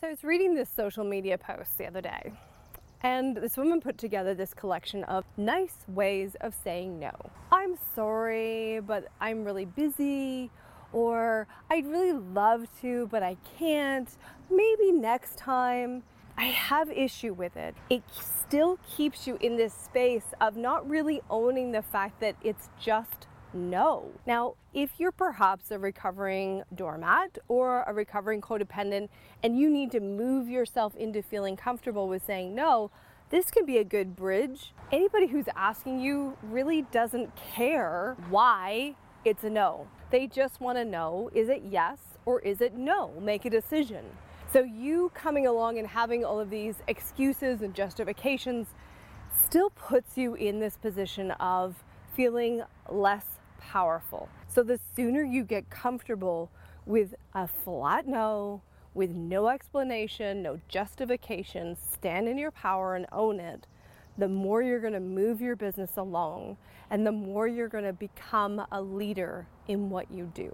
So I was reading this social media post the other day, and this woman put together this collection of nice ways of saying no. I'm sorry, but I'm really busy, or I'd really love to, but I can't. Maybe next time. I have issue with it. It still keeps you in this space of not really owning the fact that it's just no. Now, if you're perhaps a recovering doormat or a recovering codependent and you need to move yourself into feeling comfortable with saying no, this can be a good bridge. Anybody who's asking you really doesn't care why it's a no. They just want to know is it yes or is it no? Make a decision. So, you coming along and having all of these excuses and justifications still puts you in this position of feeling less powerful. So the sooner you get comfortable with a flat no, with no explanation, no justification, stand in your power and own it, the more you're going to move your business along and the more you're going to become a leader in what you do.